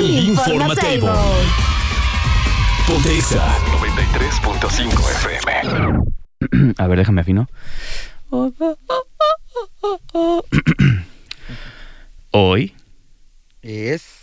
El Informatable. Pontexa 93.5 FM. A ver, déjame afino. Hoy. Es.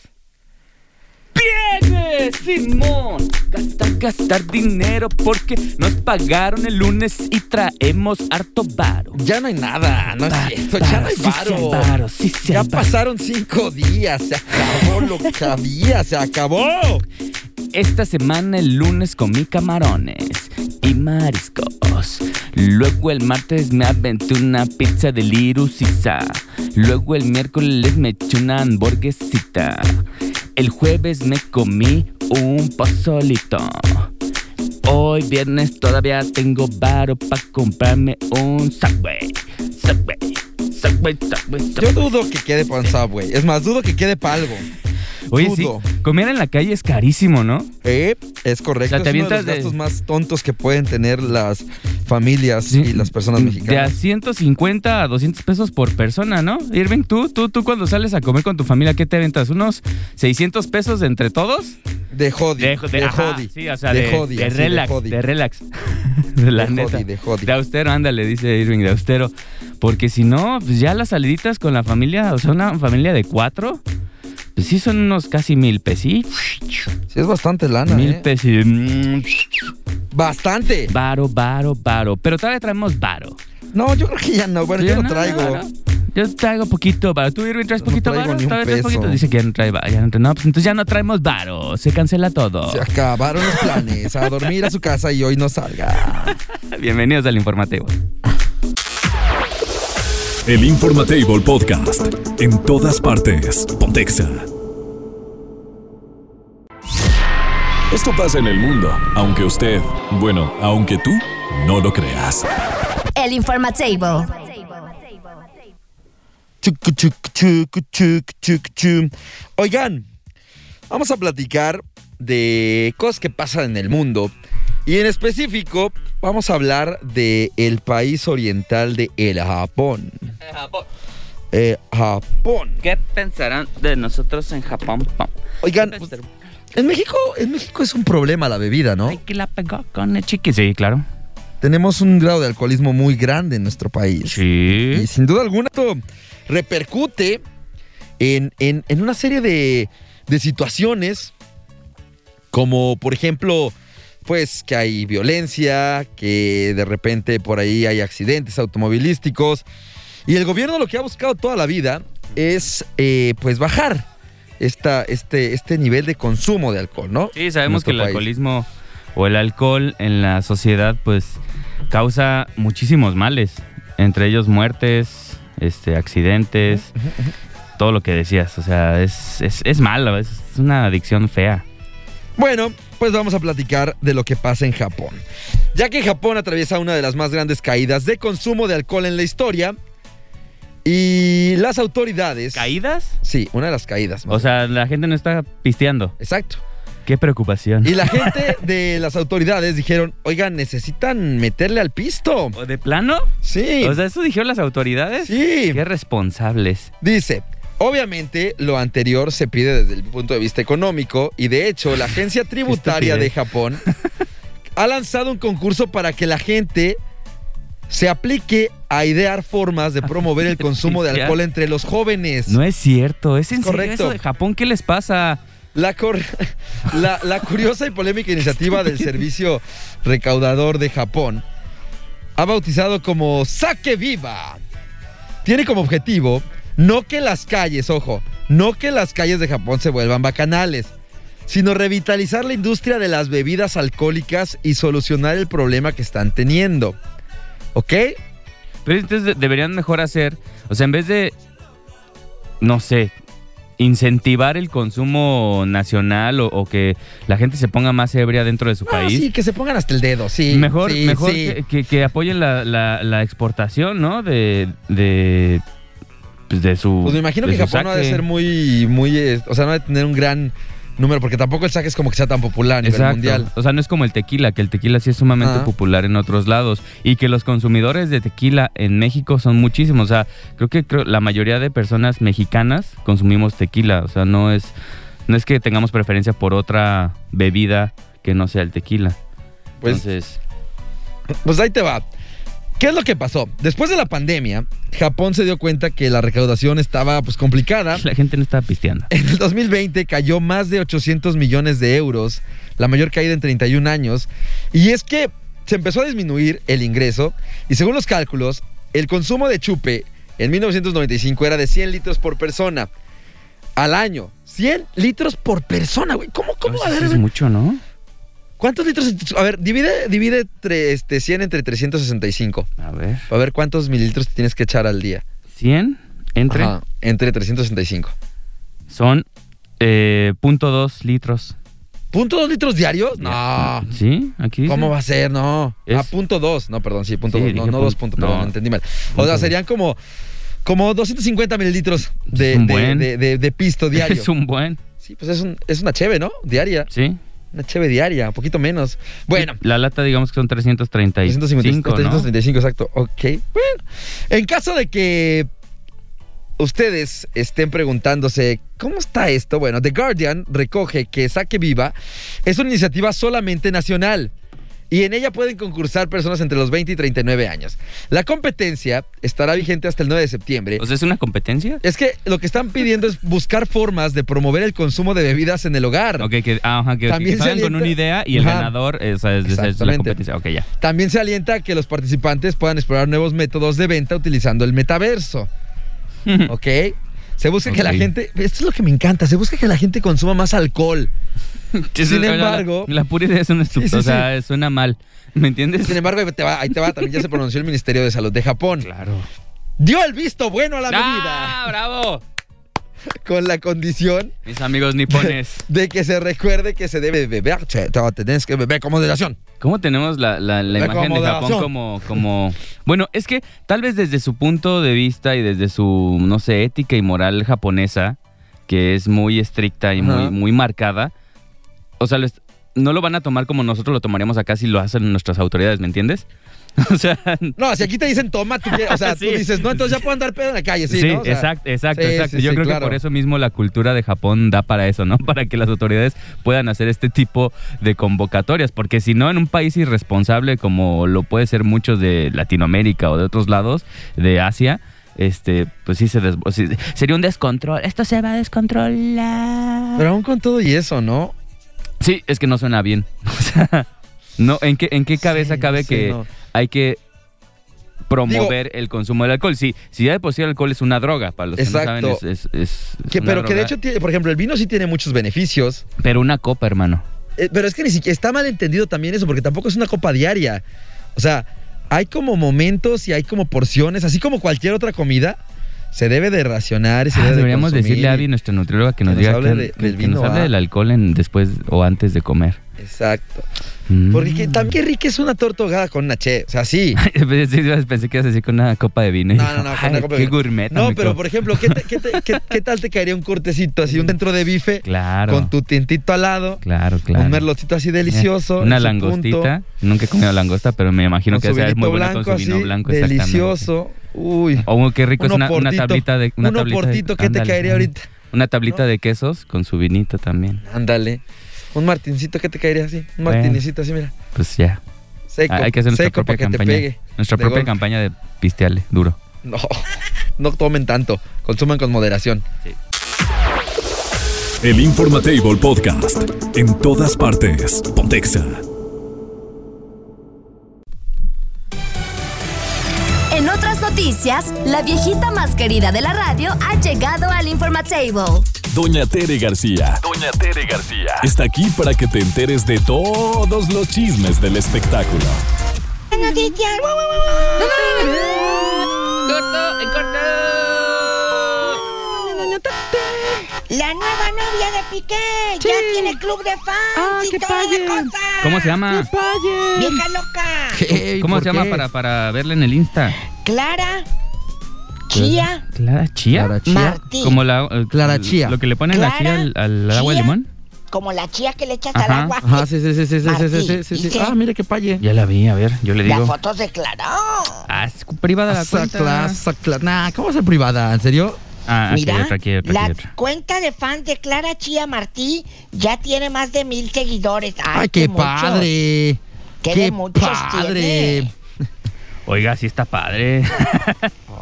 ¡Viene, Simón! Gastar, gastar dinero porque nos pagaron el lunes y traemos harto varo. Ya no hay nada, no es Va- cierto, ya no hay sí hay varo. sí, sí Ya varo. pasaron cinco días, se acabó lo que había, se acabó. Esta semana el lunes comí camarones y mariscos. Luego el martes me aventé una pizza de Lirusisa. Luego el miércoles me eché una hamburguesita. El jueves me comí un pozolito. Hoy viernes todavía tengo varo para comprarme un Subway. Subway, Subway, Subway, Yo Subway. dudo que quede para un Subway. Es más, dudo que quede para algo. Oye, sí, comer en la calle es carísimo, ¿no? Eh, es correcto. O sea, te es uno de los avientas de- gastos más tontos que pueden tener las familias Sí, y las personas De a mexicanas. 150 a 200 pesos por persona, ¿no? Irving, tú, tú, tú cuando sales a comer con tu familia, ¿qué te aventas? ¿Unos 600 pesos de entre todos? De jodi. De, ajá, jodi. Sí, o sea, de, de, jodi, de relax, jodi. de, relax. de la De neta. jodi, de jodi. De austero, ándale, dice Irving, de austero. Porque si no, pues ya las saliditas con la familia, o sea, una familia de cuatro, pues sí son unos casi mil pesitos. Sí, es bastante lana, Mil ¿eh? pesitos. Bastante. Varo, varo, varo. Pero todavía traemos varo. No, yo creo que ya no. Bueno, yo no traigo. no, no. Yo traigo poquito varo. ¿Tú, Irving, traes poquito traigo varo? ¿Todavía traes peso. poquito? Dice que ya no trae varo. Ya no, trae- no, pues entonces ya no traemos varo. Se cancela todo. Se acabaron los planes. A dormir a su casa y hoy no salga. Bienvenidos al informativo. El Informatable Podcast en todas partes. Pontexa. Esto pasa en el mundo, aunque usted, bueno, aunque tú no lo creas. El Informatable. Chucu, chucu, chucu, chucu, chucu, chu. Oigan, vamos a platicar de cosas que pasan en el mundo. Y en específico, vamos a hablar de el país oriental de el Japón. Eh, Japón. ¿Qué pensarán de nosotros en Japón? Oigan, pues, en México, en México es un problema la bebida, ¿no? Ay, que la pegó con el chiqui. Sí, claro. Tenemos un grado de alcoholismo muy grande en nuestro país. Sí. Y sin duda alguna esto repercute en, en- en una serie de, de situaciones como por ejemplo pues que hay violencia, que de repente por ahí hay accidentes automovilísticos y el gobierno lo que ha buscado toda la vida es eh, pues bajar esta, este, este nivel de consumo de alcohol, ¿no? Sí, sabemos que el país. alcoholismo o el alcohol en la sociedad pues causa muchísimos males, entre ellos muertes, este, accidentes, todo lo que decías, o sea, es, es, es malo, es una adicción fea. Bueno, pues vamos a platicar de lo que pasa en Japón. Ya que Japón atraviesa una de las más grandes caídas de consumo de alcohol en la historia y las autoridades... ¿Caídas? Sí, una de las caídas. O sea, la gente no está pisteando. Exacto. Qué preocupación. Y la gente de las autoridades dijeron, oigan, necesitan meterle al pisto. ¿O ¿De plano? Sí. O sea, ¿eso dijeron las autoridades? sí. Qué responsables. Dice, obviamente lo anterior se pide desde el punto de vista económico y de hecho la agencia tributaria de. Japón ha lanzado un concurso para que la gente se aplique a idear formas de promover el consumo de alcohol entre los jóvenes. No es cierto, es en serio Correcto. eso de Japón, ¿qué les pasa? La, cor- la, la curiosa y polémica iniciativa del Servicio Recaudador de Japón ha bautizado como Saque Viva. Tiene como objetivo no que las calles, ojo, no que las calles de Japón se vuelvan bacanales, sino revitalizar la industria de las bebidas alcohólicas y solucionar el problema que están teniendo. ¿Ok? Pero entonces de- deberían mejor hacer, o sea, en vez de, no sé, incentivar el consumo nacional o, o que la gente se ponga más ebria dentro de su Ah, país. sí, que se pongan hasta el dedo, sí. mejor sí, mejor sí. Que, que- que apoyen la, la- la exportación, ¿no? De, de, pues de su. Pues me imagino que Japón no ha de ser muy, muy, o sea, no ha de tener un gran número, porque tampoco el saque es como que sea tan popular a nivel Exacto. mundial. O sea, no es como el tequila, que el tequila sí es sumamente popular en otros lados. Y que los consumidores de tequila en México son muchísimos. O sea, creo que creo, la mayoría de personas mexicanas consumimos tequila. O sea, no es, no es que tengamos preferencia por otra bebida que no sea el tequila. Pues, Entonces, pues ahí te va. ¿Qué es lo que pasó? Después de la pandemia, Japón se dio cuenta que la recaudación estaba pues complicada. la gente no está pisteando. En el 2020 cayó más de 800 millones de euros, la mayor caída en 31 años. Y es que se empezó a disminuir el ingreso y según los cálculos, el consumo de chupe en 1995 era de 100 litros por persona al año. 100 litros por persona, güey. ¿Cómo, cómo? A Eso ver, es mucho, ¿no? ¿Cuántos litros? A ver, divide, divide tre- este, 100 entre 365. A ver. A ver cuántos mililitros te tienes que echar al día. 100 entre Ajá, entre 365. son eh, punto dos litros. ¿Punto dos litros diarios? No. ¿Sí? Aquí dice. ¿Cómo va a ser? No. Es- Ah, punto dos. No, perdón, sí, punto Sí, dos. No, no dos puntos, no. perdón, entendí mal. O Punto sea, serían como, como 250 mililitros de, Es un de, buen. de- de- de pisto diario. Es un buen. Sí, pues es, un, es una cheve, ¿no? Diaria. Sí. Una cheve diaria, un poquito menos. Bueno. La lata, digamos que son 335. 350, ¿no? 335, exacto. Ok. Bueno, en caso de que ustedes estén preguntándose, ¿cómo está esto? Bueno, The Guardian recoge que Saque Viva es una iniciativa solamente nacional y en ella pueden concursar personas entre los 20 y 39 años. La competencia estará vigente hasta el 9 de septiembre. O sea, ¿es una competencia? Es que lo que están pidiendo es buscar formas de promover el consumo de bebidas en el hogar. Ok, que, ah, También que se salgan con alienta- una idea y el Ajá. ganador es, es- es la competencia. Ya. También se alienta a que los participantes puedan explorar nuevos métodos de venta utilizando el metaverso. ¿Ok? Se busca que la gente, esto es lo que me encanta, se busca que la gente consuma más alcohol. Sin la- embargo- La, pura idea es una Sí, estupidez. sí, o sea, suena mal. ¿Me entiendes? Sin embargo, ahí te va, ahí te va, también ya se pronunció el Ministerio de Salud de Japón. Claro. Dio el visto bueno a la ¡Ah, medida bravo! con la condición Mis amigos nipones. de que se recuerde que se debe beber, che, te tenés que beber con moderación. ¿Cómo tenemos la, la- la imagen de Japón como, como... Bueno, es que tal vez desde su punto de vista y desde su, no sé, ética y moral japonesa, que es muy estricta y muy, muy marcada, o sea, no lo van a tomar como nosotros lo tomaríamos acá si lo hacen nuestras autoridades, ¿me entiendes? O sea... No, si aquí te dicen toma, tú, o sea, Sí. tú dices, no, entonces ya puedo andar pedo en la calle, sí, Sí, ¿no? O sea, exacto, exacto, sí, exacto. sí, Yo creo claro. que por eso mismo la cultura de Japón da para eso, ¿no? Para que las autoridades puedan hacer este tipo de convocatorias, porque si no, en un país irresponsable como lo puede ser muchos de Latinoamérica o de otros lados de Asia, este, pues sí se des- sería un descontrol. Esto se va a descontrolar. Pero aún con todo y eso, ¿no? Sí, es que no suena bien. O sea, no, ¿en qué, en qué cabeza Sí, cabe sí, que no. Hay que promover el consumo del alcohol? Sí, si ya de por sí el alcohol es una droga, para los que no saben, Exacto. es, es- es- es Que, una pero que de hecho, tiene, por ejemplo, el vino sí tiene muchos beneficios. Pero una copa, hermano. Eh, pero es que ni siquiera está mal entendido también eso, porque tampoco es una copa diaria. O sea, hay como momentos y hay como porciones, así como cualquier otra comida, se debe de racionar y se Ah, debe de deberíamos decirle a Abby, nuestra nutrióloga, que que nos nos diga hable que, de- que- del que nos hable del alcohol en, después o antes de comer. Exacto. Mm. Porque que- también qué rica es una torta ahogada con una che. O sea, sí. Sí, pensé que ibas a decir con una copa de vino. No, no, no, con "Ay, una copa de qué vino". gourmet. No, amigo". pero por ejemplo, ¿qué, te- qué te- qué- qué tal te caería un cortecito así, un dentro de bife Claro. con tu tintito al lado? Claro, claro. Un merlotito así delicioso. Una langostita. punto, Nunca he comido langosta, pero me imagino con que sea muy blanco con su vino así, blanco. delicioso. Uy. O qué rico es una, una tablita de. Una uno tablita de- portito, ¿qué te caería ahorita? Una tablita ¿No? de quesos con su vinito también. Ándale. Un martincito, ¿qué te caería así? Un Bueno. martincito así, mira. Pues ya. Seco. Ah, Hay que hacer nuestra seco propia para que te campaña. pegue. Nuestra de propia golpe. campaña de pisteale, duro. No, no tomen tanto. Consuman con moderación. El Informatable Podcast. En todas partes. Pontexa. Noticias, la viejita más querida de la radio ha llegado al Informatable. Doña Tere García. Doña Tere García. Está aquí para que te enteres de todos los chismes del espectáculo. Noticias. ¡Corto! ¡En corto! La nueva novia de Piqué ya tiene club de fans Ah, y qué toda padre. la cosa. ¿Cómo se llama? Vieja loca. ¿Qué? ¿Cómo ¿Por se llama qué? para, para verla en el Insta? Clara, Chía, ¿Clara Chía? Clara Chía. Martí. Como la... eh, Clara Chía. Lo que le ponen así Clara al, al agua de Chía. limón. Como la chía que le echas al Ajá. agua. Ajá, sí, sí, sí, sí, sí, sí, sí, sí, sí, sí. dice- Ah, mire qué paye. Ya la vi, a ver, yo le Las digo. fotos de Clara. Ah, es privada la cuenta. Sacla. Nah, ¿cómo va a ser privada? ¿En serio? Ah, aquí hay Mira, otra, aquí hay otra, la aquí hay otra. cuenta de fans de Clara Chía Martí ya tiene más de mil seguidores. Ay, ¡Ay, qué padre! Qué ¡Qué de muchos padre! tiene. Oiga, sí está padre.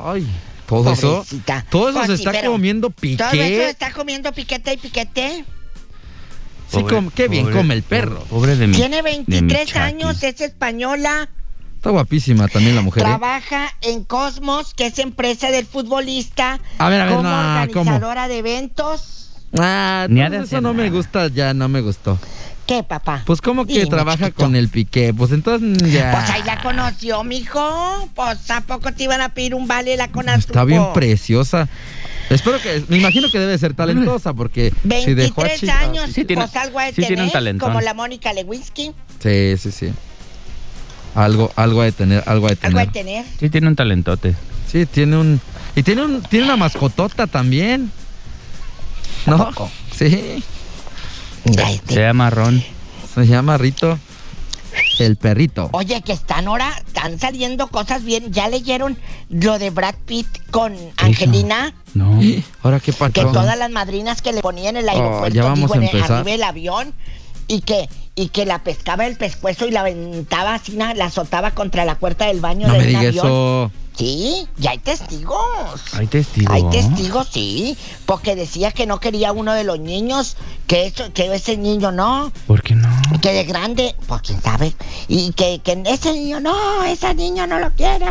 Ay, todo eso. Todo eso Pues se está pero comiendo Todo eso está comiendo piquete y piquete. Sí, com- qué bien pobre- come el perro. Pobre de mí. Tiene 23 años, es española, Está guapísima también la mujer. ¿eh? trabaja en Cosmos, que es empresa del futbolista, A ver, a ver, como no, ¿cómo? organizadora de eventos. Ah, Ni eso no me gusta, ya no me gustó. ¿Qué, papá? Pues como que Dime, trabaja chiquito. con el piqué, pues entonces ya. Pues ahí la conoció, mijo. Pues ¿a poco te iban a pedir un vale la conoció? Está bien preciosa. Espero que, me imagino que debe ser talentosa porque si dejó a 23 Chica- años, Sí tiene- pues algo a de sí tiene un tener, talentón. como la Mónica Lewinsky, Sí, sí, sí. Algo, algo ha de tener, algo ha de algo a tener. de tener. Sí, tiene un talentote. Sí, tiene un. Y tiene un, tiene una mascotota también. ¿No? Sí. Este. Se llama Ron. Se llama Rito. El perrito. Oye, que están ahora, están saliendo cosas bien. ¿Ya leyeron lo de Brad Pitt con Angelina? No. Ahora qué Que pasó. todas las madrinas que le ponían en el aeropuerto, Oh, ya vamos digo, a en el- empezar. arriba del avión, y que, y que la pescaba el pescuezo y la aventaba así, la azotaba contra la puerta del baño No de me un diga avión. eso. Sí, ya hay testigos. Hay testigos. Hay testigos, sí, porque decía que no quería uno de los niños, que eso, que ese niño no, ¿Por qué no? que de grande, pues quién sabe, y que, que ese niño no, ese niño no lo quiero,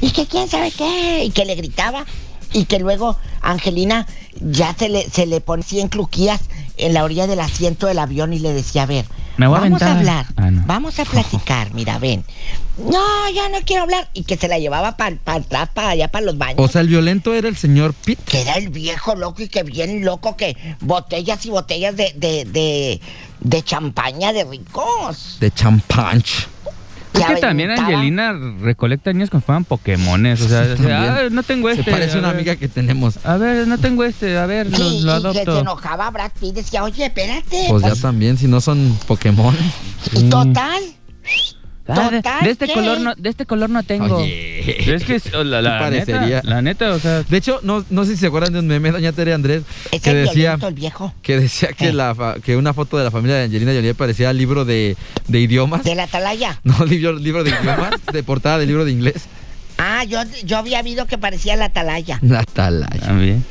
y que quién sabe qué, y que le gritaba, y que luego Angelina ya se le, se le ponía en cluquías en la orilla del asiento del avión y le decía, a ver, Me voy a vamos a, aventar". hablar, Ah, no. vamos a platicar, mira, ven. No, ya no quiero hablar. Y que se la llevaba para atrás, para allá, para los baños. O sea, el violento era el señor Pitt. que era el viejo loco y que bien loco que botellas y botellas de, de, de, de champaña de ricos. De champanch. Es Que que también. Angelina recolecta niños si fueran Pokémones. O sea, ah, no tengo este. Se parece a una ver. amiga que tenemos. A ver, no tengo este. A ver, lo, Sí, lo y que se adopto. enojaba Brad Pitt decía, oye, espérate. Pues ya pues, también, si no son Pokémon. y total, Ah, de, este ¿qué? color no, de este color no tengo. Oye. Es que es- la, la ¿Qué neta, la neta, o sea, De hecho, no, no sé si se acuerdan de un meme, doña Tere Andrés, es que el decía el viejo. que decía que, Eh. la que una foto de la familia de Angelina Jolie parecía libro de, de idiomas. De la atalaya. No, libro, libro de idiomas, de portada de libro de inglés. Ah, yo, yo había visto que parecía la atalaya. La atalaya. también.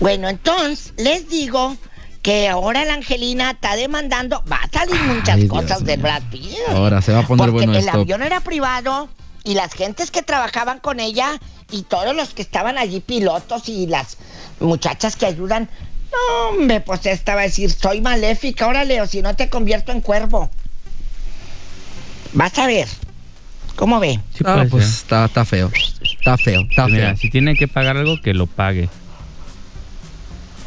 Bueno, entonces, les digo que ahora la Angelina está demandando, va a salir muchas Ay, cosas de mío. Brad Pitt. Ahora se va a poner Porque bueno el esto. avión era privado y las gentes que trabajaban con ella y todos los que estaban allí, pilotos y las muchachas que ayudan, no, hombre, pues esta va a decir, soy maléfica, órale, o si no te convierto en cuervo. Vas a ver. ¿Cómo ve? Sí Ah, puede pues ser. está, está feo. Está feo, está mira, feo. si tiene que pagar algo, que lo pague.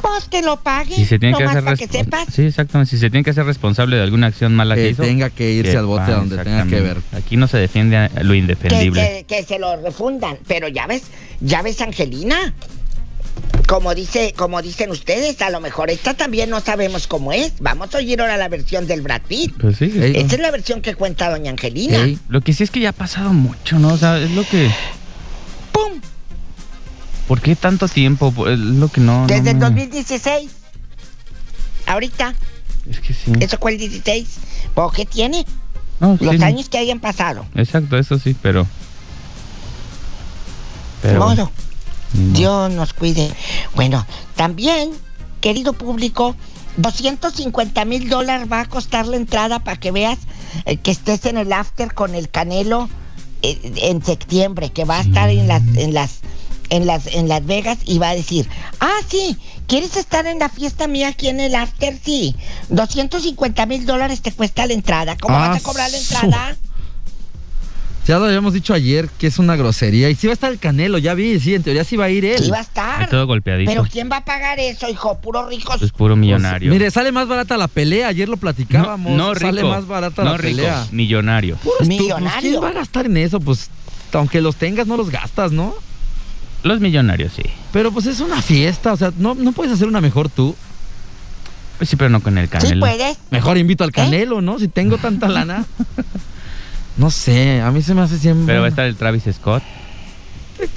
Pues que lo pague. Si se tiene que hacer para que sepas. Sí, exactamente. Si se tiene que hacer responsable de alguna acción mala que, Que hizo. tenga que irse que al bote pague, donde tenga que ver. Aquí no se defiende a lo indefendible. que- que se lo refundan. Pero ya ves, ya ves, Angelina. Como dice, como dicen ustedes, a lo mejor esta también no sabemos cómo es. Vamos a oír ahora la versión del Brad Pitt. Pues sí. Ey. Esa es la versión que cuenta doña Angelina. Ey, Lo que sí es que ya ha pasado mucho, ¿no? O sea, es lo que. ¡Pum! ¿Por qué tanto tiempo? Es lo que no. Desde el me- 2016. Ahorita, Es que sí. eso fue el 16. ¿Por qué tiene? No, Los sí, años que hayan pasado. Exacto, eso sí, pero. De Pero. modo. Dios nos cuide. Bueno, también, querido público, 250 mil dólares va a costar la entrada para que veas eh, que estés en el after con el Canelo eh, en septiembre, que va a estar en las, en las, en Las, en Las Vegas y va a decir, ah, sí, ¿quieres estar en la fiesta mía aquí en el after? Sí, 250 mil dólares te cuesta la entrada. ¿Cómo Ah, vas a cobrar la entrada? Ya lo habíamos dicho ayer que es una grosería. Y sí va a estar el Canelo, ya vi, sí, en teoría sí va a ir él. Sí va a Ahí estar. todo golpeadito. Pero ¿quién va a pagar eso, hijo? Puro ricos. Es puro millonario. Mire, sale más barata la pelea, ayer lo platicábamos. no rico. Sale más barata no la rico, pelea. millonario. Puros tú, pues, Millonario. ¿Quién va a gastar en eso? Pues aunque los tengas, no los gastas, ¿no? Los millonarios, sí. Pero pues es una fiesta, o sea, no, no puedes hacer una mejor tú. Pues sí, pero no con el Sí canelo. puedes. Mejor invito al ¿Eh? Canelo, ¿no? Si tengo tanta lana. No sé, a mí se me hace siempre. pero va a estar el Travis Scott.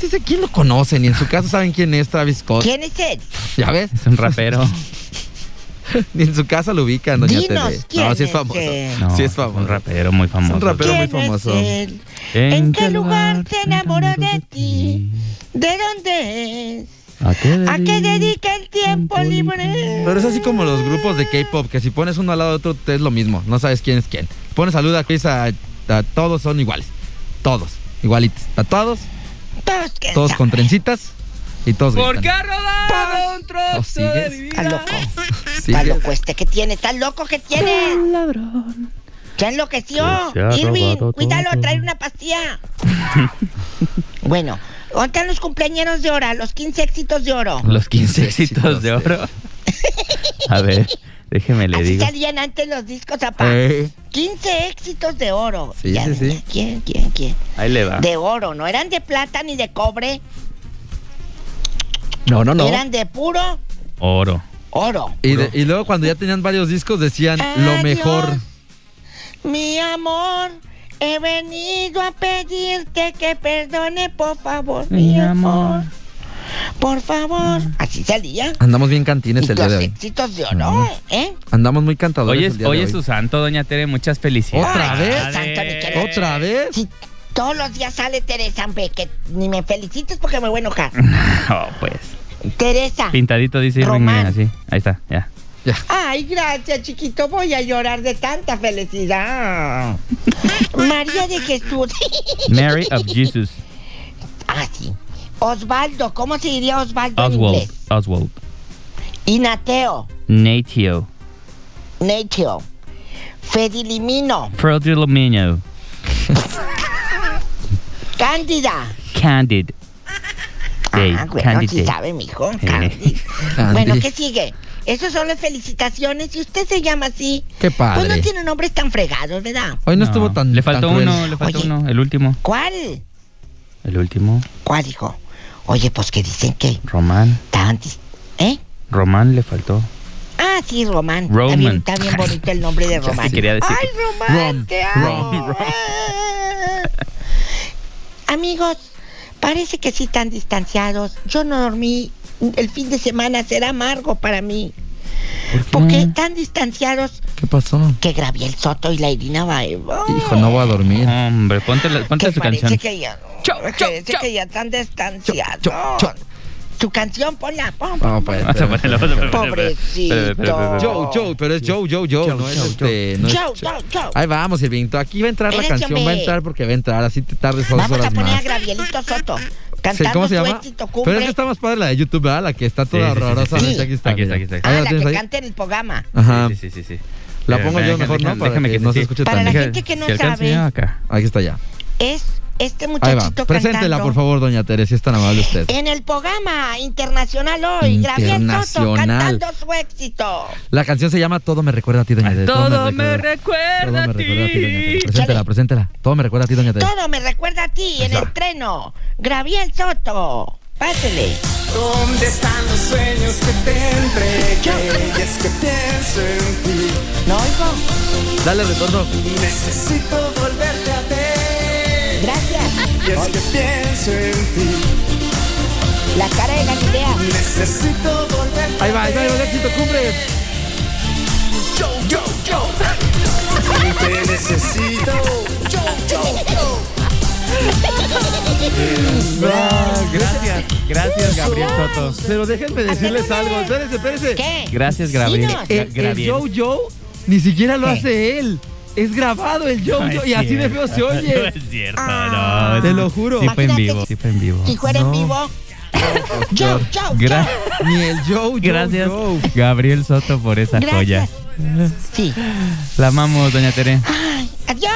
Dice, ¿quién lo conoce? Ni en su casa saben quién es Travis Scott. ¿Quién es él? ¿Ya ves? Es un rapero. Ni en su casa lo ubican, doña Dinos, Tere. ¿quién No, sí es famoso. él? No, sí es Un famoso. rapero muy famoso. Un rapero muy ¿Quién famoso. es él? ¿En qué lugar se enamoró de ti? ¿De dónde es? ¿A qué, ¿A qué dedica el tiempo libre? Pero es así como los grupos de K-pop, que si pones uno al lado de otro es lo mismo, no sabes quién es quién. Pones salud a Chris, a, a todos son iguales. Todos, igualitos. A todos, Todos, ¿quién todos sabe? con trencitas y todos ¿Por qué ha rodado un ¿Oh, trozo de mi Está vida? loco. Sigue. Está loco este que tiene. Está loco que tiene. Ladrón. ¿Se enloqueció? Que se Irving, cuídalo, trae una pastilla. bueno, ¿dónde están los cumpleañeros de oro? Los 15 éxitos de oro. Los 15 éxitos de oro. A ver, déjeme le Así digo. salían antes los discos, apá. Eh, 15 éxitos de oro. Sí, sí, sí. ya, ¿Quién, quién, quién? Ahí le va. De oro, no eran de plata ni de cobre, no, no, no. eran de puro Oro. oro. Y, de- y luego cuando ya tenían varios discos decían lo mejor. Mi amor, he venido a pedirte que perdone, por favor. Mi, Mi amor. amor. Por favor. Así salía. Andamos bien cantines Y el día de los hoy. éxitos de oro, ¿eh? Andamos muy cantadores Hoy el de hoy su santo, doña Tere. Muchas felicidades. ¿Otra Ay, vez? santo, ¿Otra vez? Si todos los días sale Teresa, hombre, que ni me felicites porque me voy a enojar. Oh, pues. Teresa. Pintadito dice Román. así. Ahí está, ya. Ay, gracias, chiquito. Voy a llorar de tanta felicidad. María de Jesús. Mary of Jesus. ah, sí. Osvaldo, ¿cómo se diría Osvaldo en Oswald. inglés? Oswald. Inateo, Natio. Natio, Fedilimino, Frodilomino. Cándida. Candid. Ey, ah, bueno, sí Day. sabe, mijo. Eh. Candy. Candy. Bueno, ¿qué sigue? Esas son las felicitaciones. Y usted se llama así. Qué Pues no padre. tiene nombres tan fregados, ¿verdad? Hoy no, estuvo tan Le faltó tan cruel. uno, le faltó Oye. uno. El último. ¿Cuál? El último. ¿Cuál, hijo? Oye, pues que dicen que Román. estaban... dis- ¿Eh? Román le faltó. Ah, sí, Román. Roman. Está bien, está bien bonito el nombre de Ya Román. quería decir. Ay, Román, Rom, te amo. Rom, Rom. Amigos, parece que sí están distanciados. Yo no dormí. El fin de semana será amargo para mí. ¿Por qué? Porque están distanciados ¿Qué pasó? que Graviel Soto y la Irina Baeva. Hijo, no voy a dormir. Hombre, ponte, la- ponte que su parece canción. que ya, Chau, chau, que ya están distanciados. Chau, chau, chau. Su canción, ponla, pon. No, pues, Vamos a ponerlo, vamos a ponerlo. Pobrecito. Joe, Joe, pero es Joe, Joe, Joe, Joe, no es Joe, este. no es- Chau, chau, chau. Ahí vamos, Irvingto. Aquí va a entrar la canción, va a entrar porque va a entrar. Así te tardes dos Vamos a horas poner a más. Gravielito Soto cantando ¿Cómo se llama? éxito Pero es que está más padre la de YouTube, ¿verdad? La que está toda Sí, sí, sí, sí, horrorosamente. sí. Aquí está. Aquí está, aquí está. Ahí Ah, la la tienes que ahí. canta en el programa. Ajá. Sí, sí, sí, sí. La pongo yo mejor, ¿no? Para déjame que que no se escuche Para tan la bien. gente que no sabe. Aquí está ya. Es este Ahí va. muchachito Preséntela, cantando. por favor, doña Teresa, si es tan amable usted. En el programa internacional hoy, Graviel Soto Internacional. cantando su éxito. La canción se llama Todo me recuerda a ti, doña Teresa. Todo me Todo recuerda me a recuerda a ti. Preséntela, preséntela. Todo me recuerda a ti, doña Teresa. Todo me recuerda a ti en el estreno. Graviel Soto. Pásele. ¿Dónde están los sueños que te entregué? Y es que pienso en ti. ¿No oigo? Dale retorno. Necesito volverte a ver. Gracias. Y es que pienso en ti. La cara de Galilea. Necesito volverte Ahí va, ahí va, ahí va, el éxito cumbre. Yo, yo, yo. Te necesito. Yo, yo, yo. Gracias, gracias, Gabriel Soto. Pero déjenme decirles algo. Espérense, espérense. ¿Qué? Gracias, Gabriel. El, el Gabriel. Joe Joe ni siquiera lo ¿Qué? hace él. Es grabado el Joe No y así de feo se. No oye. es cierto, Ah. no. Te lo juro. Sí fue en vivo, sí fue en vivo. Si fuera No. en vivo, Joe, Joe, Gra- Ni el Joe, Joe, Gracias, Joe. Gabriel Soto, por esa joya. Sí. La amamos, doña Tere. Adiós.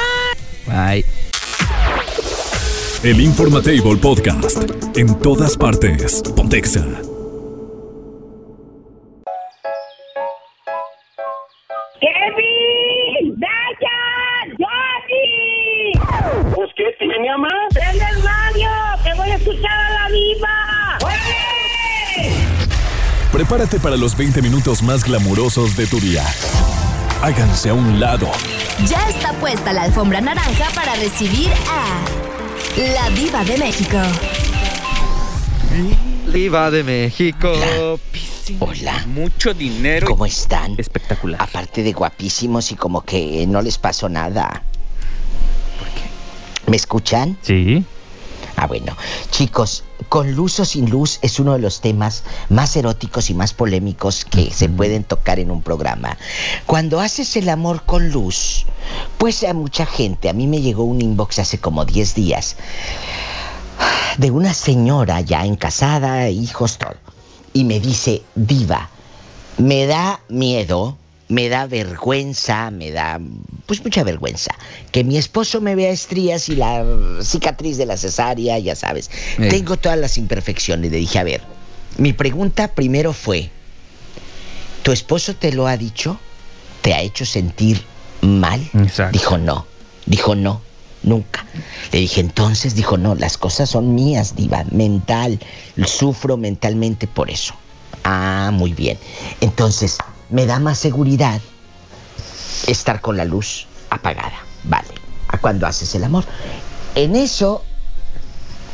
Bye. El Informatable Podcast. En todas partes. Pontexa. Prepárate para los 20 minutos más glamurosos de tu día. Háganse a un lado. Ya está puesta la alfombra naranja para recibir a la diva de México. Diva de México. Hola. Mucho dinero. ¿Cómo están? Espectacular. Aparte de guapísimos y como que no les pasó nada. ¿Me escuchan? Sí. Ah, bueno. Chicos, con luz o sin luz es uno de los temas más eróticos y más polémicos que se pueden tocar en un programa. Cuando haces el amor con luz, pues a mucha gente, a mí me llegó un inbox hace como 10 días de una señora ya encasada, hijos, todo. Y me dice, diva, me da miedo, me da vergüenza, me da pues mucha vergüenza que mi esposo me vea estrías y la cicatriz de la cesárea, ya sabes. Eh. Tengo todas las imperfecciones. Le dije, a ver, mi pregunta primero fue, ¿tu esposo te lo ha dicho? ¿Te ha hecho sentir mal? Exacto. Dijo, no. Dijo, no. Nunca. Le dije, entonces, dijo, no, las cosas son mías, diva, mental. Sufro mentalmente por eso. Ah, muy bien. Entonces, me da más seguridad estar con la luz apagada. Vale. A cuando haces el amor. En eso,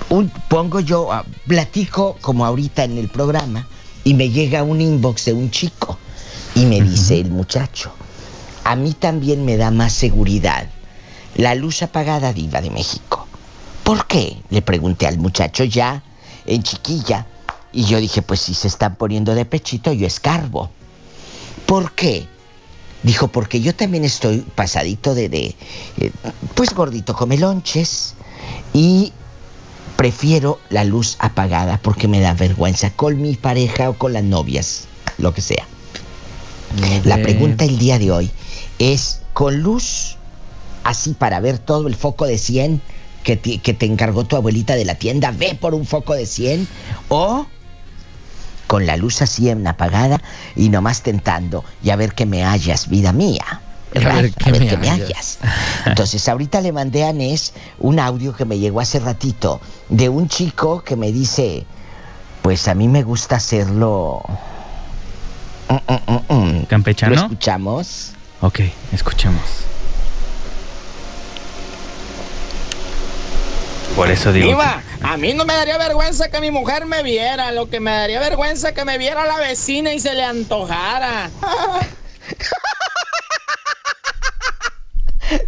un- pongo yo, ah, platico como ahorita en el programa, y me llega un inbox de un chico. Y me dice el muchacho, a mí también me da más seguridad la luz apagada diva de México. ¿Por qué? Le pregunté al muchacho ya, en chiquilla. Y yo dije, pues si se están poniendo de pechito, yo escarbo. ¿Por qué? Dijo, porque yo también estoy pasadito de, de eh, pues gordito come lonches. Y prefiero la luz apagada porque me da vergüenza con mi pareja o con las novias, lo que sea. La pregunta el día de hoy es, ¿con luz así para ver todo el foco de 100 que te, que te encargó tu abuelita de la tienda, ve por un foco de 100 o con la luz así en apagada y nomás tentando y a ver que me hallas, vida mía. A ver que me que me hallas. Entonces, ahorita le mandé a Nes un audio que me llegó hace ratito de un chico que me dice, pues a mí me gusta hacerlo... Mm, mm, mm, mm. ¿Campechano? ¿Lo escuchamos? Ok, escuchemos. Por eso digo. Diva, a mí no me daría vergüenza que mi mujer me viera. Lo que me daría vergüenza que me viera la vecina y se le antojara.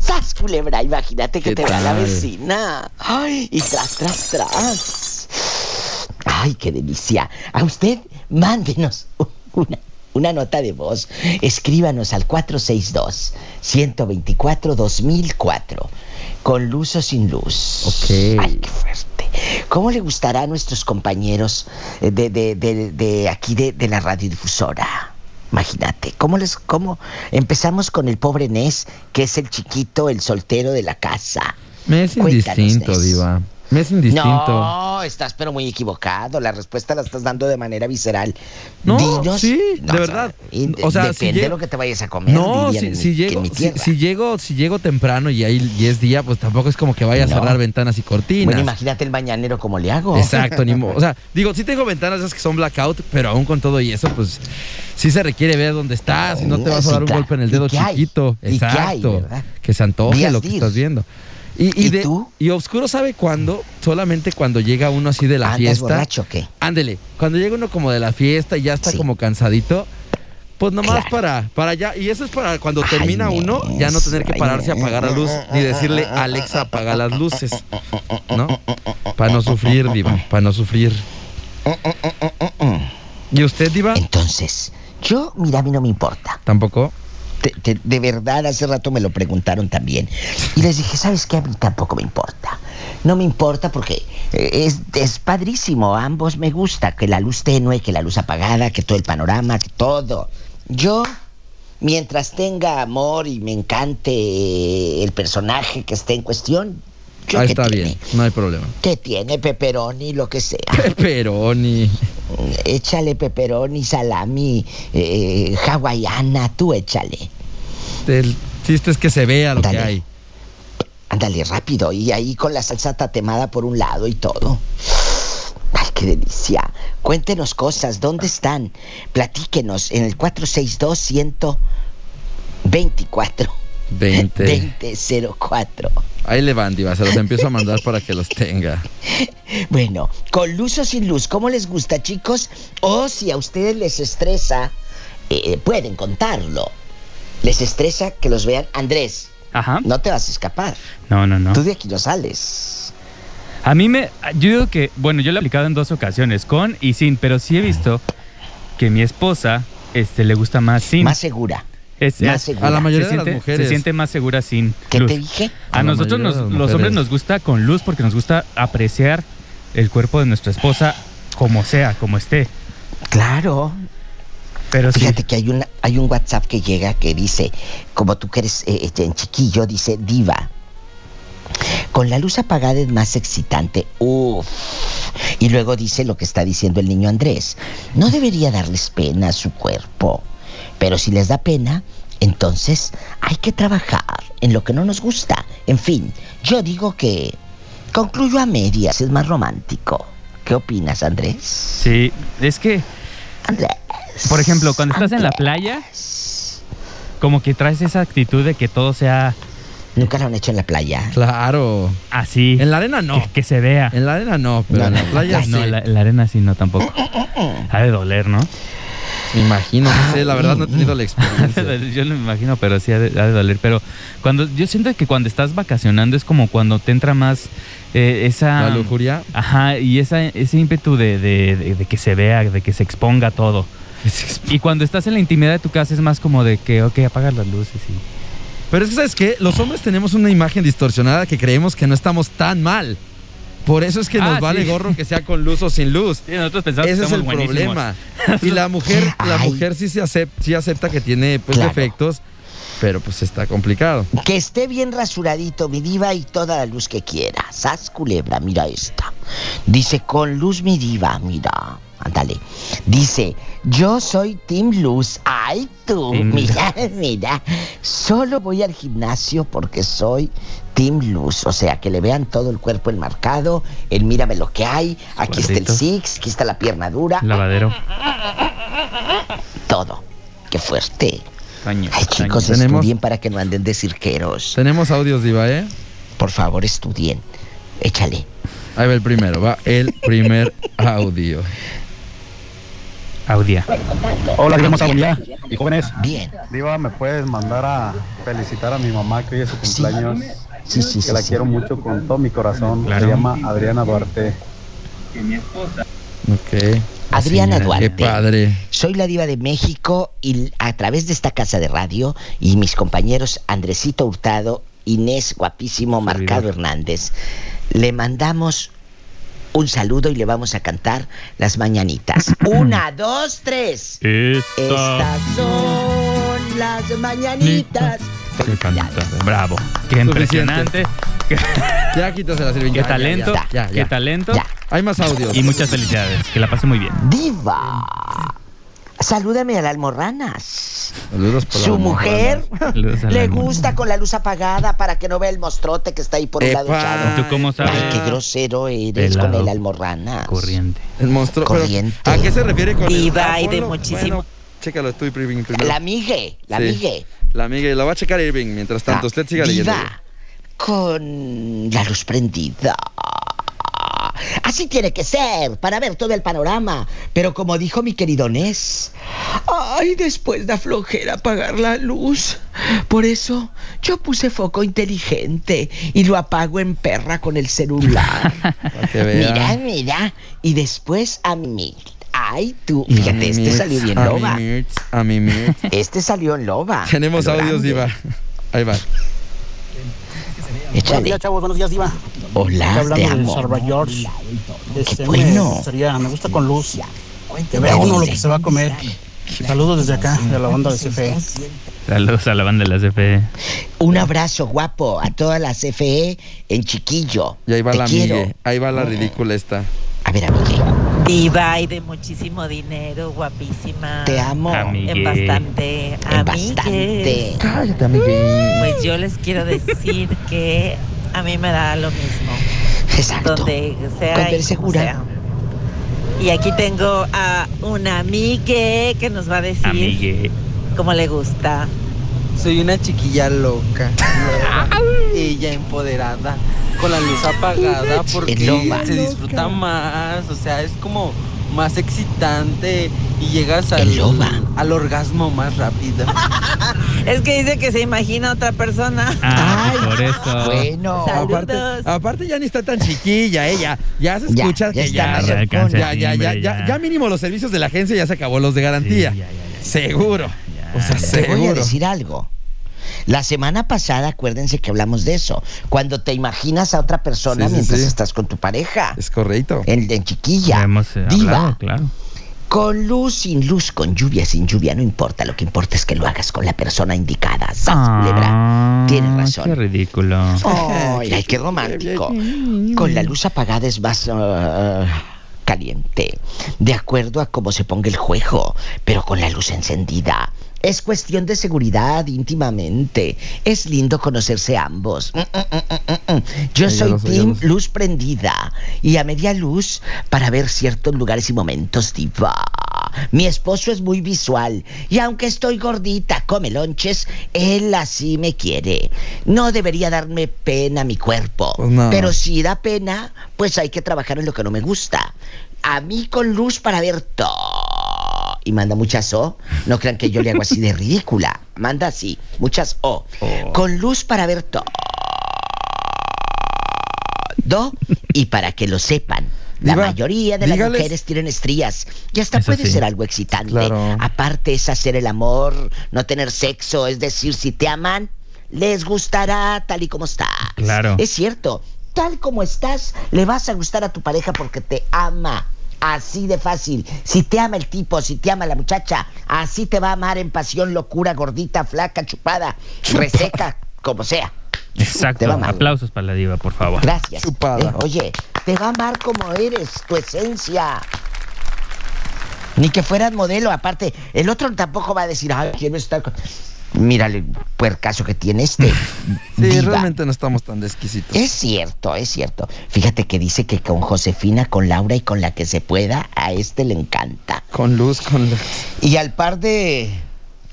¡Sas, culebra! Imagínate que ¿Qué te vea la tal? vecina. ¡Ay! Y tras, tras, tras. ¡Ay, qué delicia! A usted, mándenos una, una nota de voz. Escríbanos al 462-124-2004. Con luz o sin luz. Ok. ¡Ay, qué fuerte! ¿Cómo le gustará a nuestros compañeros eh, de, de, de, de aquí de, de la radiodifusora? Imagínate, ¿cómo les, cómo empezamos con el pobre Nes, que es el chiquito, el soltero de la casa? Me es Cuéntanos, indistinto. Diva. Me es indistinto. No, estás pero muy equivocado. La respuesta la estás dando de manera visceral. No, Dinos- sí, No, de verdad. O sea, si depende de llego- lo que te vayas a comer. No, si, en- si llego, si, si llego, si llego temprano y ahí y es día, pues tampoco es como que vaya a cerrar ventanas y cortinas. Bueno, imagínate el mañanero como le hago. Exacto, ni mo- O sea, digo, sí tengo ventanas esas que son blackout, pero aún con todo y eso, pues sí se requiere ver dónde estás y no te vas a dar un golpe en el ¿Y dedo chiquito. ¿Y qué hay, Exacto. que se antoje lo que estás viendo. Y, y ¿Y de- tú? y Oscuro sabe cuándo, solamente cuando llega uno así de la ¿Andas fiesta. borracho o qué? Ándele, cuando llega uno como de la fiesta y ya está Sí. como cansadito, pues nomás Claro. para, para allá. Y eso es para cuando Ay, termina uno, ya no tener que ay, pararse a apagar la luz, ni decirle Alexa apaga las luces. ¿No? Para no sufrir, Diva, para no sufrir. ¿Y usted, Diva? Entonces, yo, mira, a mí no me importa. Tampoco. De verdad, hace rato me lo preguntaron también. Y les dije, ¿sabes qué? A mí tampoco me importa. No me importa porque eh, es, es padrísimo. A ambos me gusta. Que la luz tenue, que la luz apagada, que todo el panorama, que todo. Yo, mientras tenga amor y me encante el personaje que esté en cuestión, yo Ahí ¿qué está tiene? bien, no hay problema. ¿Qué tiene pepperoni, lo que sea? Pepperoni. échale pepperoni, salami, eh, hawaiana, tú échale. El chiste es que se vea lo que hay. Ándale rápido y ahí con la salsa tatemada por un lado y todo. Ay, qué delicia. Cuéntenos cosas, ¿dónde están? Platíquenos en el 462 124 20. 2004. Ahí le van, Diva, se los empiezo a mandar para que los tenga. Bueno, con luz o sin luz, ¿cómo les gusta, chicos? O si a ustedes les estresa, eh, pueden contarlo. Les estresa que los vean. Andrés, Ajá. no te vas a escapar. No, no, no. Tú de aquí no sales. A mí me. Yo digo que. Bueno, yo lo he aplicado en dos ocasiones, con y sin, pero sí he visto que mi esposa este, le gusta más sin. Más segura. Es- más segura. A la mayoría se de las siente, mujeres. Se siente más segura sin ¿Qué luz. te dije? A nosotros, nos- las los mujeres. hombres, nos gusta con luz porque nos gusta apreciar el cuerpo de nuestra esposa como sea, como esté. Claro. Pero sí. Fíjate que hay, una, hay un WhatsApp que llega que dice, como tú que eres eh, este, en chiquillo, dice diva. Con la luz apagada es más excitante. Uf. Y luego dice lo que está diciendo el niño Andrés. No debería darles pena a su cuerpo. Pero si les da pena, entonces hay que trabajar en lo que no nos gusta. En fin, yo digo que concluyo a medias, es más romántico. ¿Qué opinas, Andrés? Sí, es que, Andrés. por ejemplo, cuando estás en la playa, como que traes esa actitud de que todo sea Nunca lo han hecho en la playa. Claro. así. En la arena no. Que, que se vea. En la arena no, pero No, en la no, playa sí. No, la, la arena sí, no, tampoco. Ha de doler, ¿no? Me imagino, no sé, la verdad no he tenido la experiencia. Yo no me imagino, pero sí ha de, ha de doler. Pero cuando yo siento que cuando estás vacacionando es como cuando te entra más eh, esa... La lujuria. Ajá, y esa, ese ímpetu de, de- de- de que se vea, de que se exponga todo. Y cuando estás en la intimidad de tu casa es más como de que, ok, apagas las luces y... Pero es que, ¿sabes qué? Los hombres tenemos una imagen distorsionada que creemos que no estamos tan mal. Por eso es que nos Ah, vale sí. gorro que sea con luz o sin luz. Sí, nosotros pensamos Ese que es el buenísimos. problema. Y la mujer, la mujer sí se acepta, sí acepta que tiene pues, Claro. defectos, pero pues está complicado. Que esté bien rasuradito, mi diva, y toda la luz que quiera. Sas culebra, mira esta. Dice, con luz mi diva, mira. Ándale. Dice, yo soy Team Luz. Ay, tú, mira, mira. Solo voy al gimnasio porque soy Team Luz. O sea, que le vean todo el cuerpo enmarcado. El mírame lo que hay. Aquí está el six, aquí está la pierna dura. Lavadero. Todo. Qué fuerte. Caño, Ay, chicos, caño. Tenemos- estudien para que no anden de cirqueros. Tenemos audios, Diva, ¿eh? Por favor, estudien. Échale. Ahí va el primero, va el primer audio. Audia. Hola. ¿Y jóvenes? Bien. Diva, ¿me puedes mandar a felicitar a mi mamá que hoy es su cumpleaños? Sí, sí, Que sí. la sí. quiero mucho con todo mi corazón. Claro. Se llama Adriana Duarte. Ok. Adriana Qué Duarte. padre. Soy la diva de México y a través de esta casa de radio y mis compañeros Andresito Hurtado, Inés Guapísimo, Marcado Hernández, le mandamos un saludo y le vamos a cantar las mañanitas. Una, dos, tres. Estas son las mañanitas. Qué. Bravo. Qué impresionante. Qué, Ya quítase la Silvia. qué talento. ya, ya, ya. Qué talento. Hay más audios. Y muchas felicidades. Que la pase muy bien. Diva. Salúdame a la almorranas. Saludos por Su mujer Saludos le gusta con la luz apagada para que no vea el mostrote que está ahí por un lado echado. ¿Tú cómo sabes? Ay, qué grosero eres Pelado. con el almorranas. Corriente. El monstruo. pero, Corriente. ¿A qué se refiere con Diva, el y de muchísimo- Bueno, chécalo tú, Irving, primero. La migue, la Sí. migue. La amiga, la va a checar Irving. Mientras tanto, Ah, usted siga leyendo. Con la luz prendida. Así tiene que ser, para ver todo el panorama. Pero como dijo mi querido Nes, ay, después da flojera apagar la luz. Por eso yo puse foco inteligente y lo apago en perra con el celular. Mira, mira. Y después a mí. Ay, tú, fíjate, este salió bien a loba. a mi. Este salió en loba. Tenemos audios. Diva. Ahí va. Buenos Échale. días, chavos. Buenos días, Diva. Hola, hablando te de amo. Salva George. Este, bueno. Me, gustaría- me gusta con luz. Que vea uno lo que se va a comer. Saludos desde acá, de la banda de CFE. Saludos a la banda de la CFE. Un abrazo guapo a todas las CFE en chiquillo. Y ahí va Te la quiero. amigue. Ahí va la ridícula esta. A ver, amigue. Diva y de muchísimo dinero, guapísima. Te amo. Amigue. En bastante. En amigues. bastante. Cállate, amigue. Pues yo les quiero decir que a mí me da lo mismo. Exacto. Donde sea. Y segura. sea. Y aquí tengo a una amigue que nos va a decir Amigue. cómo le gusta. Soy una chiquilla loca, loca, ella empoderada, con la luz apagada porque se disfruta más, o sea, es como más excitante y llegas al, al orgasmo más rápido. Es que dice que se imagina a otra persona. Ah, pues por eso. Bueno. Aparte, Saludos. aparte ya ni está tan chiquilla, ella. Ya se escucha ya que ya, ya, alcanza ya, ya, ya, ya, ya. ya mínimo los servicios de la agencia ya se acabó los de garantía. Sí, ya, ya, ya. Seguro. O sea, Te voy a seguro. decir algo. La semana pasada, acuérdense que hablamos de eso. Cuando te imaginas a otra persona Sí, mientras sí. estás con tu pareja. Es correcto. En, en chiquilla. Hemos eh, Diva. hablado, claro. Con luz, sin luz, con lluvia, sin lluvia, no importa. Lo que importa es que lo hagas con la persona indicada. ¡Sas, culebra! Ah, Tienes razón. Qué ridículo. Ay, ay, qué romántico. Con la luz apagada es más ah, caliente, de acuerdo a cómo se ponga el juego, pero con la luz encendida. Es cuestión de seguridad íntimamente. Es lindo conocerse ambos. Mm, mm, mm. Yo soy sé, team sé. luz prendida y a media luz para ver ciertos lugares y momentos diva. Mi esposo es muy visual y aunque estoy gordita, come lonches, él así me quiere. No debería darme pena mi cuerpo, Pues no. pero si da pena, pues hay que trabajar en lo que no me gusta. A mí con luz para ver todo. Y manda muchas O. No crean que yo le hago así de ridícula. Manda así, muchas O. Con luz para ver todo. Y para que lo sepan, la Diva, mayoría de las dígales- mujeres tienen estrías. Y hasta Eso puede sí. ser algo excitante. Claro. Aparte es hacer el amor, no tener sexo. Es decir, si te aman, les gustará tal y como estás. Claro. Es cierto. Tal como estás, le vas a gustar a tu pareja porque te ama. Así de fácil. Si te ama el tipo, si te ama la muchacha, así te va a amar en pasión, locura, gordita, flaca, chupada, reseca, como sea. Te Exacto. va a amar. Aplausos para la diva, por favor. Gracias. Chupada. Eh, oye, te va a amar como eres, tu esencia. Ni que fueras modelo, aparte, el otro tampoco va a decir, ay, quiero estar con... Mírale, puercaso que tiene este. Sí, diva. realmente no estamos tan exquisitos. Es cierto, es cierto. Fíjate que dice que con Josefina, con Laura y con la que se pueda, a este le encanta. Con luz, con luz. Y al par de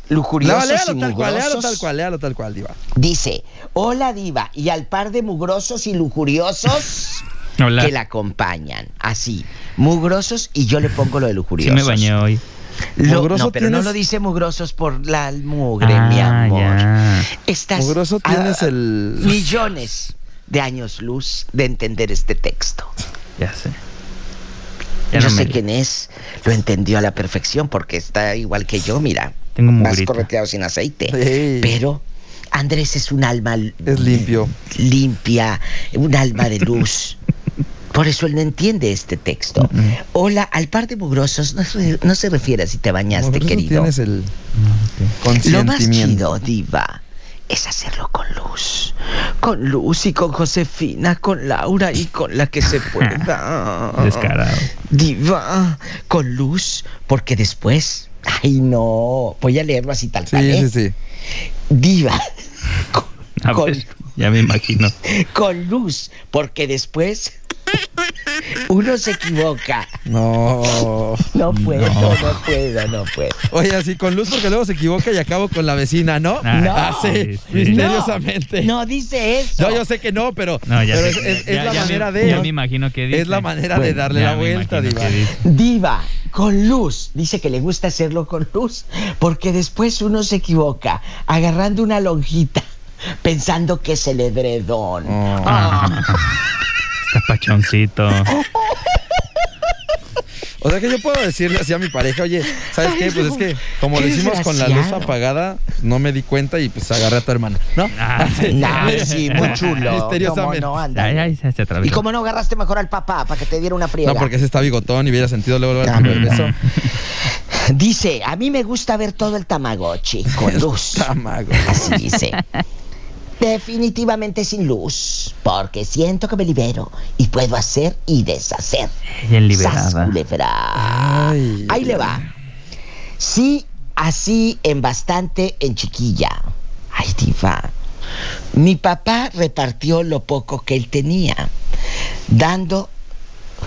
No, lujuriosos léalo y tal cual, léalo mugrosos, tal cual, léalo tal cual, Diva. dice, hola diva, y al par de mugrosos y lujuriosos Hola. que la acompañan. Así, mugrosos y yo le pongo lo de Sí lujuriosos. me bañé hoy. Lo- Mugroso no, pero no lo dice mugrosos por la mugre, mi Ah, amor. ya. Estás Mugroso a- tienes el- millones de años luz de entender este texto. Ya sé. Ya yo no sé quién es, lo entendió a la perfección porque está igual que yo, mira. Tengo más mugrita. correteado sin aceite. Sí. Pero Andrés es un alma Es limpio. limpia, un alma de luz. Por eso él no entiende este texto. Hola, al par de mugrosos no se, no se refiere a si te bañaste, Mugroso querido. tienes el Lo más chido, diva, es hacerlo con luz. Con luz y con Josefina, con Laura y con la que se pueda. Descarado. Diva, con luz, porque después... Ay, no, voy a leerlo así tal cual, Sí, ¿eh? sí, sí. Diva, A Con- ver, ya me imagino. con luz, porque después uno se equivoca. No. No puedo, No. no, puedo, no puedo. Oye, así con luz porque luego se equivoca y acabo con la vecina, ¿no? Ah, No. Así, sí, sí. misteriosamente. No dice eso. Yo, yo sé que no, pero, No, ya pero sé. es, es- la ya me- manera de. Ya me imagino que dice. es la manera de darle la vuelta, Diva. Diva, con luz. Dice que le gusta hacerlo con luz, porque después uno se equivoca, agarrando una lonjita, pensando que es el edredón. Oh. Ah, Está pachoncito. O sea que yo puedo decirle así a mi pareja, oye, ¿sabes qué? Pues es que como lo hicimos con la luz apagada, no me di cuenta y pues agarré a tu hermana, ¿no? Ah, sí. Nah, sí, muy chulo. Misteriosamente. ¿Cómo no? Ándale. Ay, ay, se, se atravesó. ¿Y cómo no agarraste mejor al papá para que te diera una friega? No, porque ese está bigotón y hubiera sentido luego luego el primer beso. Dice, a mí me gusta ver todo el Tamagotchi con luz. Tamagotchi. Así dice. Definitivamente sin luz, porque siento que me libero y puedo hacer y deshacer. Bien liberada. Ay, Ahí le va. Sí, así en bastante en chiquilla. Ay, diva. Mi papá repartió lo poco que él tenía, dando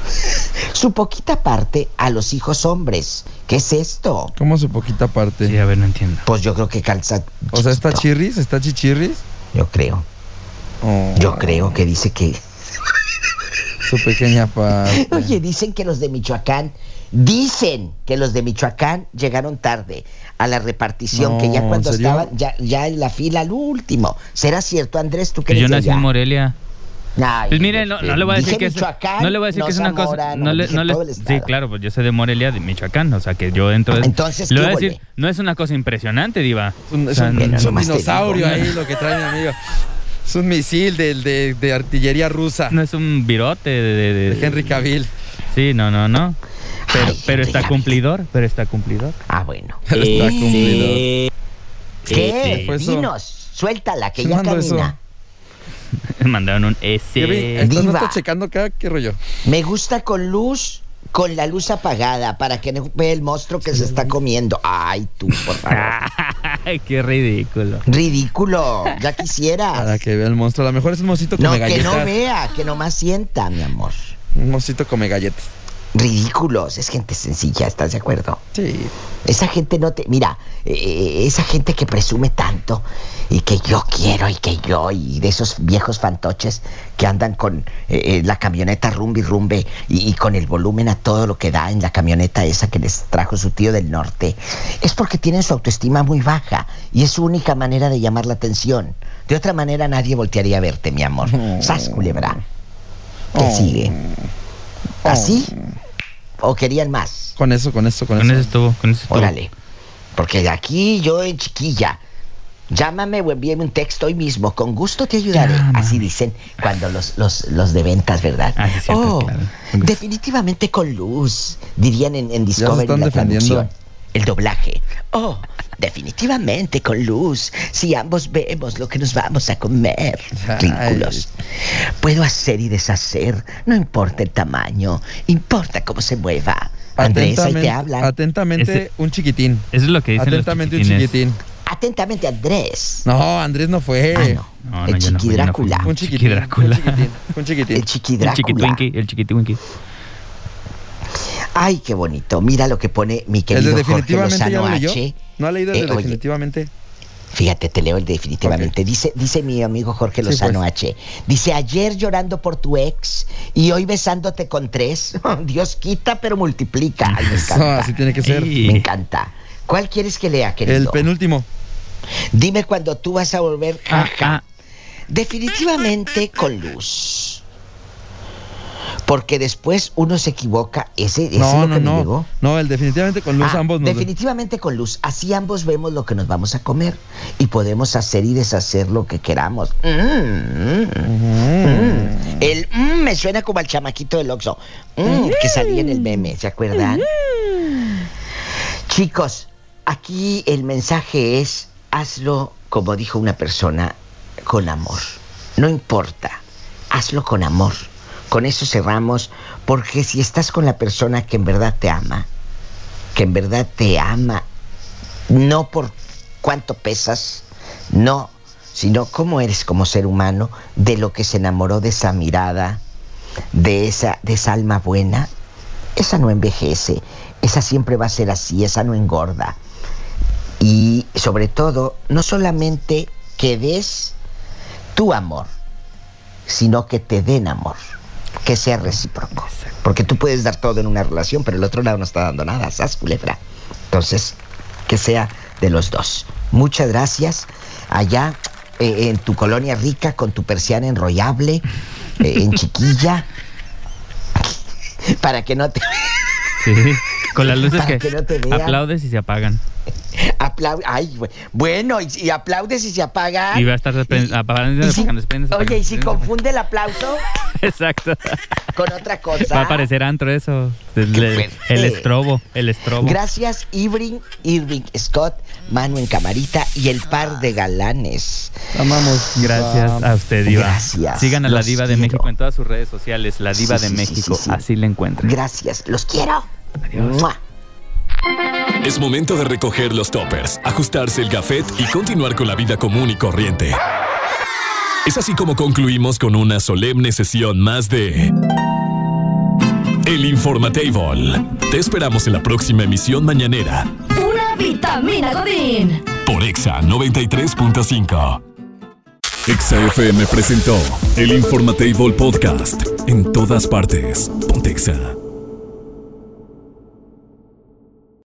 su poquita parte a los hijos hombres. ¿Qué es esto? ¿Cómo su poquita parte? Sí, a ver, no entiendo. Pues yo creo que calza. O sea, ¿está chirris? ¿Está chichirris? Yo creo. Oh, Yo creo que dice que. Su pequeña parte. Oye, dicen que los de Michoacán. Dicen que los de Michoacán llegaron tarde a la repartición, No, que ya cuando estaban, ya, ya en la fila al último. ¿Será cierto, Andrés? ¿Tú que Que yo nací en? Morelia. Ay, Pues mire, no, no le voy a decir que es, no le voy a decir no que es una cosa, no no, le, no le- sí, claro, pues yo soy de Morelia, de Michoacán, o sea que yo dentro de, Entonces, le ¿qué voy a decir, no es una cosa impresionante, diva. Es un, O es sea, un- es un dinosaurio digo. ahí lo que trae mi amigo. Es un misil de, de- de artillería rusa. no es un virote de, de- de- De Henry Cavill. Sí, no, no, no. Pero, Ay, pero está Cavill. cumplidor, pero está cumplidor. Ah, bueno. Está cumplido. ¿Qué? ¿Qué fue eso? Dinos, suéltala, que ¿Quién ya mandó eso? Camina. Mandaron un S. Kevin, ¿estás no Diva. estás checando acá? ¿Qué rollo? Me gusta con luz, con la luz apagada, para que no vea el monstruo que se está comiendo. Ay, tú, por favor. Ay, qué ridículo. Ridículo, ya quisieras. Para que vea el monstruo. A lo mejor es un mosito come No, que no vea, que nomás sienta, mi amor. Un mosito come galletas. Ridículos, es gente sencilla, ¿estás de acuerdo? Sí. Esa gente no te. Mira, eh, esa gente que presume tanto y que yo quiero y que yo, y de esos viejos fantoches que andan con eh, eh, la camioneta rumbi rumbe y, y con el volumen a todo lo que da en la camioneta esa que les trajo su tío del norte, es porque tienen su autoestima muy baja y es su única manera de llamar la atención. De otra manera nadie voltearía a verte, mi amor. Sas, culebra. ¿Qué Oh. sigue? ¿Así? ¿O querían más? Con eso, con eso, con, Con eso estuvo, con eso estuvo. Órale. Porque de aquí yo en chiquilla. Llámame o envíame un texto hoy mismo. Con gusto te ayudaré. Llámame. Así dicen cuando los, los, los de ventas, ¿verdad? Ah, sí, cierto, oh, claro. Definitivamente con luz. Dirían en, en Discovery están la defendiendo. traducción. El doblaje. Oh, definitivamente con luz. Si ambos vemos lo que nos vamos a comer. Ridículos. Puedo hacer y deshacer. No importa el tamaño. Importa cómo se mueva. Andrés, ahí te hablan. atentamente Ese- un chiquitín. Eso es lo que dicen Atentamente un los chiquitines. chiquitín. Atentamente, Andrés. No, Andrés no fue. Ah, no. No, no, el no no. Un Chiqui chiquitín. Drácula. Un chiquitín. Un chiquitín. El chiqui El Drácula. chiquitwinkie, el chiquitwinkie. Ay, qué bonito. Mira lo que pone mi querido de Jorge Lozano. H. ¿No ha leído el Eh, de oye, definitivamente? Fíjate, te leo el de definitivamente. Dice, dice mi amigo Jorge Sí, Lozano pues. H. Dice, ayer llorando por tu ex y hoy besándote con tres. Dios quita, pero multiplica. Ay, me encanta. así tiene que ser. Me encanta. ¿Cuál quieres que lea, querido? El penúltimo. Dime cuando tú vas a volver. Ah, jaja. ah. Definitivamente con luz. Porque después uno se equivoca. Ese, ese es No, lo no, que me no. llegó. No, el definitivamente con luz Ah, ambos nos. definitivamente con luz. Así ambos vemos lo que nos vamos a comer y podemos hacer y deshacer lo que queramos. Mm, mm, mm. El mm me suena como al chamaquito del Oxxo Mm, que salía en el meme, ¿se acuerdan? Chicos, aquí el mensaje es hazlo como dijo una persona con amor. No importa, hazlo con amor. Con eso cerramos, porque si estás con la persona que en verdad te ama, que en verdad te ama, no por cuánto pesas, no, sino cómo eres como ser humano, de lo que se enamoró de esa mirada, de esa, de esa alma buena, esa no envejece, esa siempre va a ser así, esa no engorda. Y sobre todo, no solamente que des tu amor, sino que te den amor, que sea recíproco. Porque tú puedes dar todo en una relación, pero el otro lado no está dando nada, ¿sabes, culebra? Entonces, que sea de los dos. Muchas gracias. Allá eh, en tu colonia rica, con tu persiana enrollable, eh, en chiquilla, para que no te... Sí, con las luces Para que, que no te vean. aplaudes y se apagan. Aplau ay. Bueno, y, y aplaudes y se apaga. Y va a estar apagando, y si- apagando, desprendiendo, Oye, y si confunde el aplauso Exacto. con otra cosa. Va a parecer antro eso. El, estrobo, el estrobo. Gracias, Irving, Irving Scott, Manu en Camarita y el par de galanes. Amamos. Gracias a usted, Diva. Gracias. Sigan a la Diva de. México en todas sus redes sociales. La Diva Sí, de sí, México. sí, sí. Así la encuentran. Gracias, los quiero. Mua. Es momento de recoger los toppers, ajustarse el gafet y continuar con la vida común y corriente. Es así como concluimos con una solemne sesión más de El Informatable. Te esperamos en la próxima emisión mañanera Pura vitamina Godín. por Exa 93.5. Exa FM presentó El Informatable Podcast. En todas partes. Pontexa.